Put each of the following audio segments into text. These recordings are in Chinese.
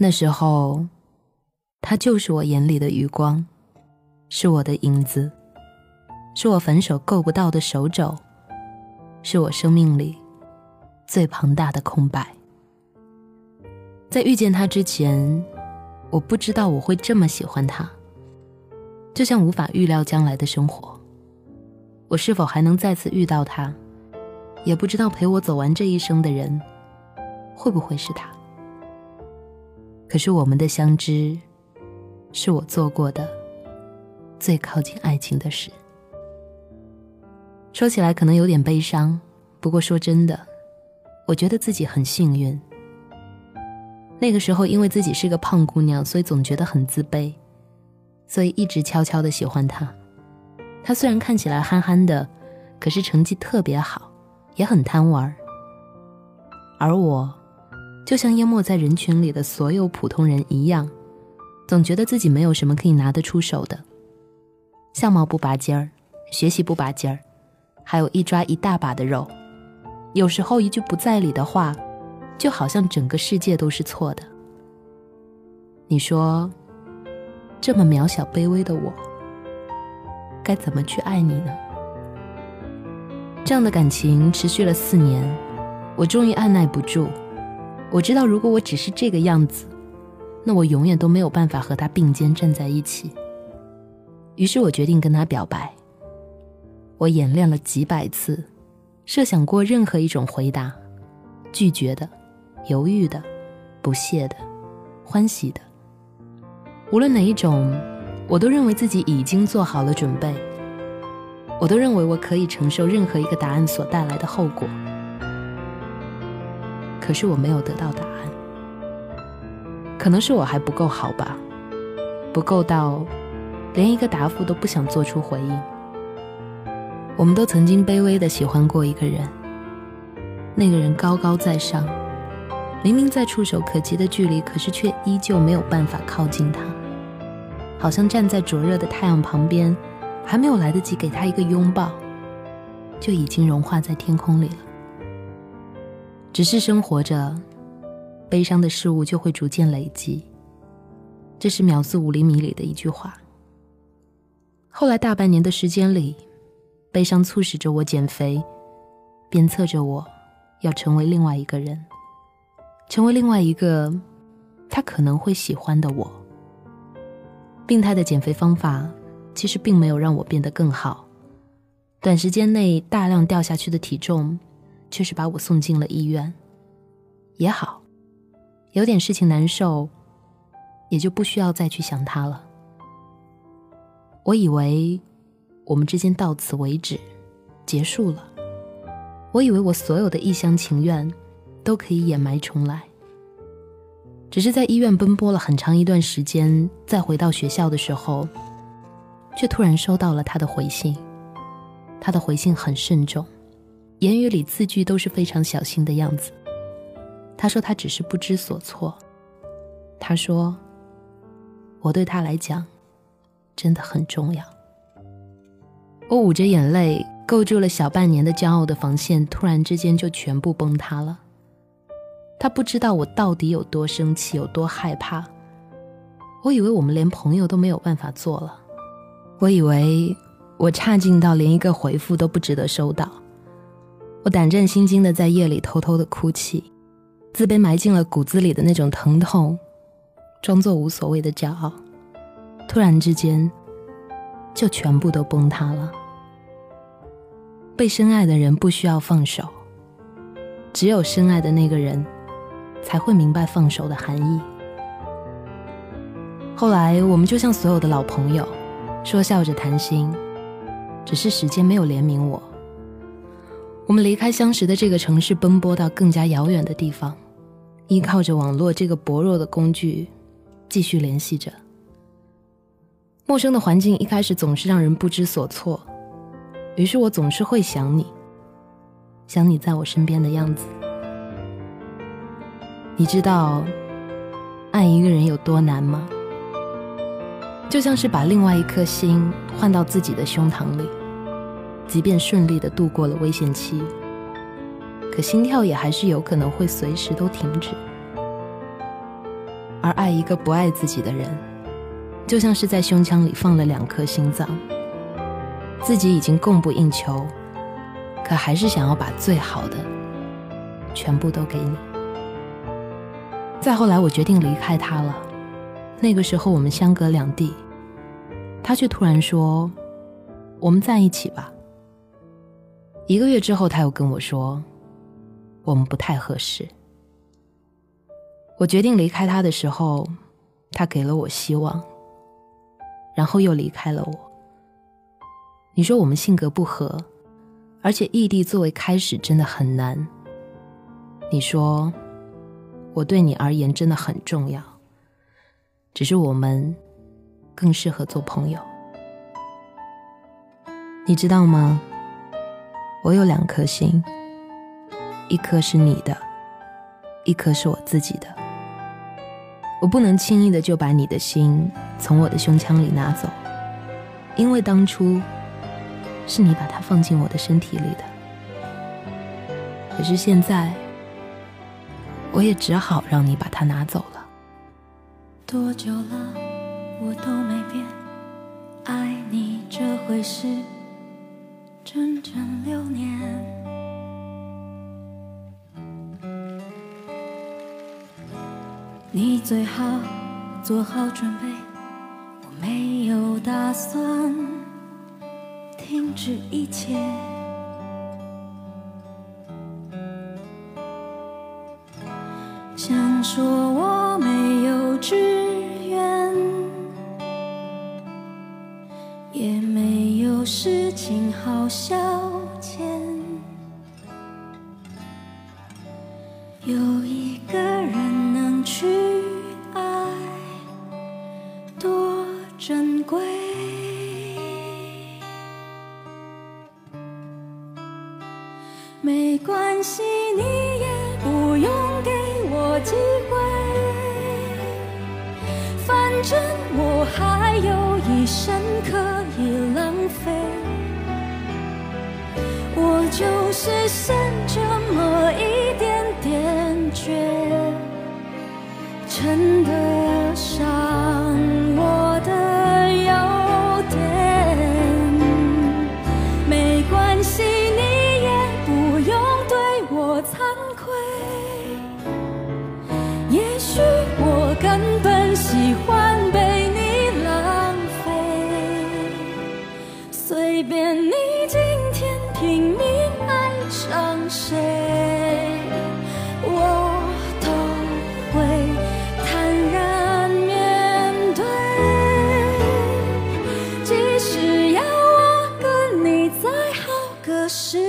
那时候，他就是我眼里的余光，是我的影子，是我反手够不到的手肘，是我生命里最庞大的空白。在遇见他之前，我不知道我会这么喜欢他，就像无法预料将来的生活。我是否还能再次遇到他？也不知道陪我走完这一生的人，会不会是他？可是我们的相知，是我做过的最靠近爱情的事。说起来可能有点悲伤，不过说真的，我觉得自己很幸运。那个时候因为自己是个胖姑娘，所以总觉得很自卑，所以一直悄悄的喜欢他。他虽然看起来憨憨的，可是成绩特别好，也很贪玩。而我，就像淹没在人群里的所有普通人一样，总觉得自己没有什么可以拿得出手的。相貌不拔尖儿，学习不拔尖儿，还有一抓一大把的肉。有时候一句不在理的话，就好像整个世界都是错的。你说，这么渺小卑微的我。该怎么去爱你呢？这样的感情持续了四年，我终于按耐不住。我知道，如果我只是这个样子，那我永远都没有办法和他并肩站在一起。于是我决定跟他表白。我演练了几百次，设想过任何一种回答：拒绝的、犹豫的、不屑的、欢喜的，无论哪一种。我都认为自己已经做好了准备，我都认为我可以承受任何一个答案所带来的后果。可是我没有得到答案，可能是我还不够好吧，不够到连一个答复都不想做出回应。我们都曾经卑微的喜欢过一个人，那个人高高在上，明明在触手可及的距离，可是却依旧没有办法靠近他。好像站在灼热的太阳旁边，还没有来得及给他一个拥抱，就已经融化在天空里了。只是生活着，悲伤的事物就会逐渐累积。这是秒速五厘米里的一句话。后来大半年的时间里，悲伤促使着我减肥，鞭策着我要成为另外一个人，成为另外一个他可能会喜欢的我。病态的减肥方法其实并没有让我变得更好，短时间内大量掉下去的体重，却是把我送进了医院。也好，有点事情难受，也就不需要再去想他了。我以为我们之间到此为止，结束了。我以为我所有的一厢情愿都可以掩埋重来。只是在医院奔波了很长一段时间，再回到学校的时候，却突然收到了他的回信。他的回信很慎重，言语里字句都是非常小心的样子。他说他只是不知所措。他说，我对他来讲真的很重要。我捂着眼泪，构筑了小半年的骄傲的防线，突然之间就全部崩塌了。他不知道我到底有多生气，有多害怕。我以为我们连朋友都没有办法做了，我以为我差劲到连一个回复都不值得收到。我胆战心惊的在夜里偷偷的哭泣，自卑埋进了骨子里的那种疼痛，装作无所谓的骄傲，突然之间就全部都崩塌了。被深爱的人不需要放手，只有深爱的那个人。才会明白放手的含义。后来，我们就像所有的老朋友，说笑着谈心，只是时间没有怜悯我。我们离开相识的这个城市，奔波到更加遥远的地方，依靠着网络这个薄弱的工具，继续联系着。陌生的环境一开始总是让人不知所措，于是我总是会想你，想你在我身边的样子。你知道爱一个人有多难吗？就像是把另外一颗心换到自己的胸膛里，即便顺利的度过了危险期，可心跳也还是有可能会随时都停止。而爱一个不爱自己的人，就像是在胸腔里放了两颗心脏，自己已经供不应求，可还是想要把最好的全部都给你。再后来，我决定离开他了。那个时候，我们相隔两地，他却突然说：“我们在一起吧。”一个月之后，他又跟我说：“我们不太合适。”我决定离开他的时候，他给了我希望，然后又离开了我。你说我们性格不合，而且异地作为开始真的很难。你说我对你而言真的很重要，只是我们更适合做朋友。你知道吗？我有两颗心，一颗是你的，一颗是我自己的。我不能轻易的就把你的心从我的胸腔里拿走，因为当初是你把它放进我的身体里的。可是现在，我也只好让你把它拿走了。多久了，我都没变，爱你这回事，整整六年。你最好做好准备，我没有打算停止一切。想说我没有志消遣，有一个人能。去爱多珍贵，没关系，你也不用给我机会，反正我还有一生可就是剩这么一点点倔。真的是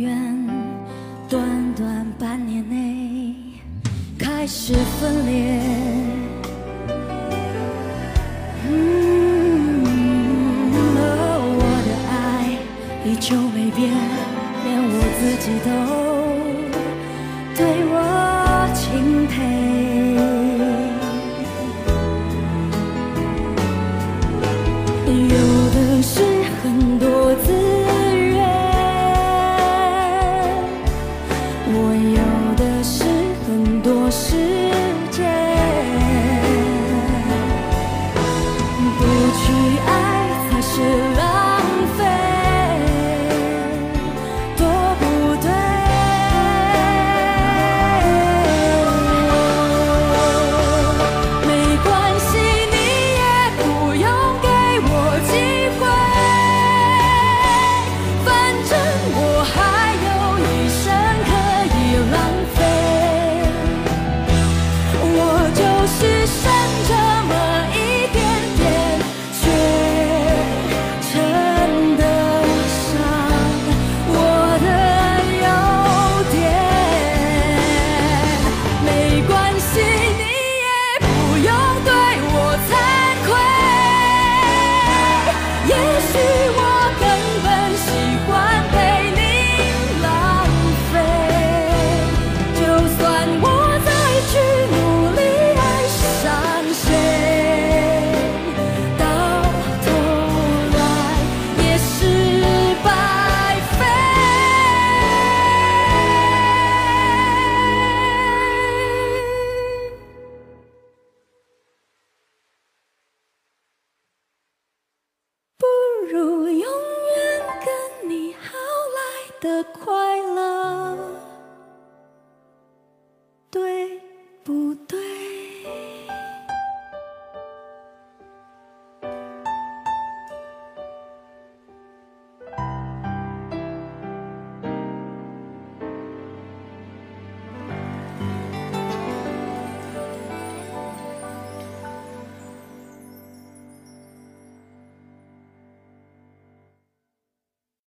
缘，短短半年内开始分裂。我的爱依旧没变，连我自己都对。